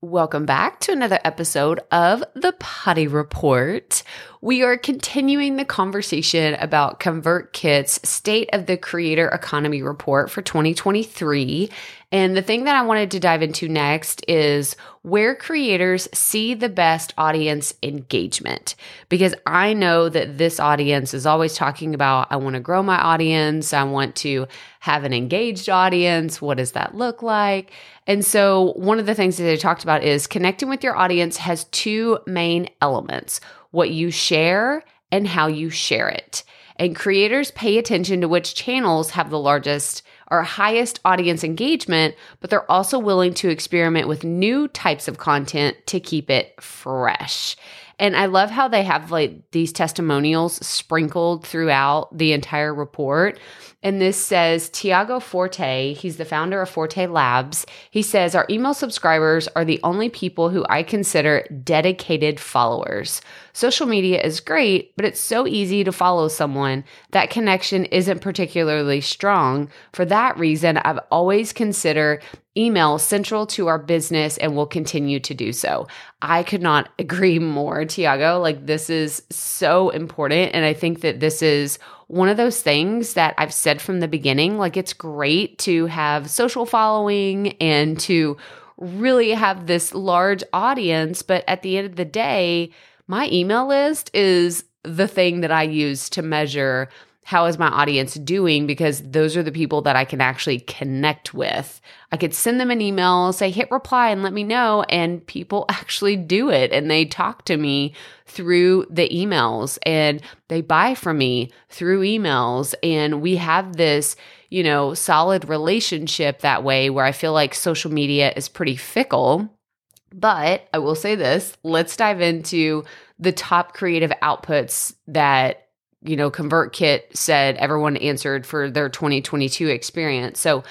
Welcome back to another episode of the Proffitt Report. We are continuing the conversation about ConvertKit's State of the Creator Economy Report for 2023. And the thing that I wanted to dive into next is where creators see the best audience engagement. Because I know that this audience is always talking about, I want to grow my audience, I want to have an engaged audience. What does that look like? And so, one of the things that they talked about is connecting with your audience has two main elements what you share and how you share it. And creators pay attention to which channels have the largest or highest audience engagement, but they're also willing to experiment with new types of content to keep it fresh. And I love how they have like these testimonials sprinkled throughout the entire report. And this says Tiago Forte, he's the founder of Forte Labs. He says, Our email subscribers are the only people who I consider dedicated followers. Social media is great, but it's so easy to follow someone. That connection isn't particularly strong. For that reason, I've always considered email central to our business and will continue to do so. I could not agree more, Tiago. Like, this is so important. And I think that this is one of those things that I've said from the beginning. Like, it's great to have social following and to really have this large audience. But at the end of the day, my email list is the thing that I use to measure how is my audience doing because those are the people that I can actually connect with. I could send them an email, say hit reply and let me know and people actually do it and they talk to me through the emails and they buy from me through emails and we have this, you know, solid relationship that way where I feel like social media is pretty fickle. But I will say this, let's dive into the top creative outputs that you know, ConvertKit said everyone answered for their 2022 experience. So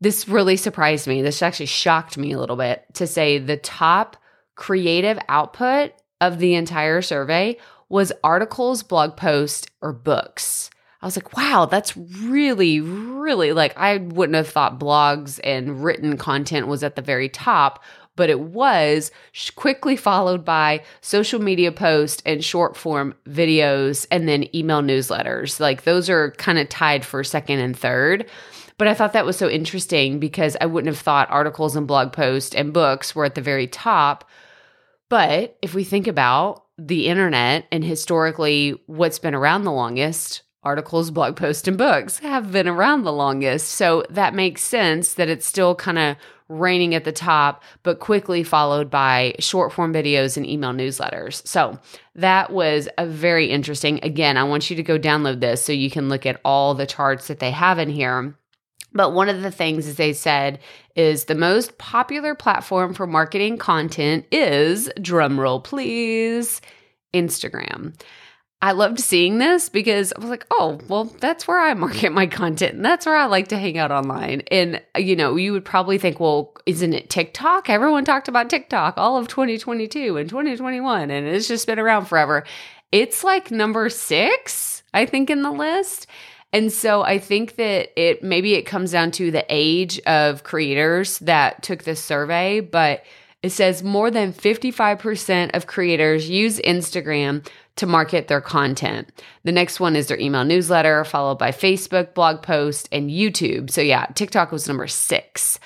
this really surprised me. This actually shocked me a little bit to say the top creative output of the entire survey was articles, blog posts, or books. I was like, wow, that's really, really like I wouldn't have thought blogs and written content was at the very top, but it was quickly followed by social media posts and short form videos and then email newsletters. Like those are kind of tied for second and third. But I thought that was so interesting because I wouldn't have thought articles and blog posts and books were at the very top. But if we think about the internet and historically what's been around the longest, articles, blog posts, and books have been around the longest. So that makes sense that it's still kind of reigning at the top, but quickly followed by short form videos and email newsletters. So that was a very interesting. Again, I want you to go download this so you can look at all the charts that they have in here. But one of the things, as they said, is the most popular platform for marketing content is, drumroll please, Instagram. I loved seeing this because I was like, oh, well, that's where I market my content. And that's where I like to hang out online. And, you know, you would probably think, well, isn't it TikTok? Everyone talked about TikTok all of 2022 and 2021, and it's just been around forever. It's like number six, I think, in the list. And so I think that it maybe it comes down to the age of creators that took this survey, but it says more than 55% of creators use Instagram to market their content. The next one is their email newsletter, followed by Facebook, blog post, and YouTube. So, yeah, TikTok was number six.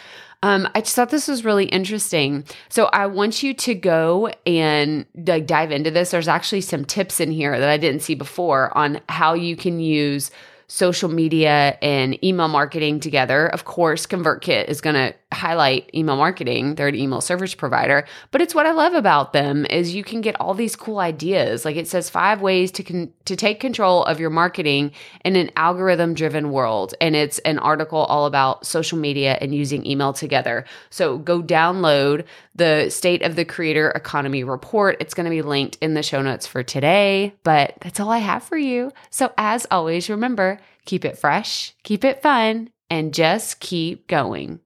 Um, I just thought this was really interesting. So I want you to go and like dive into this. There's actually some tips in here that I didn't see before on how you can use social media and email marketing together. Of course, ConvertKit is going to highlight email marketing. They're an email service provider, but it's what I love about them is you can get all these cool ideas. Like it says five ways to con- to take control of your marketing in an algorithm driven world, and it's an article all about social media and using email together. So go download the State of the Creator Economy report. It's going to be linked in the show notes for today, but that's all I have for you. So as always, remember, keep it fresh, keep it fun, and just keep going.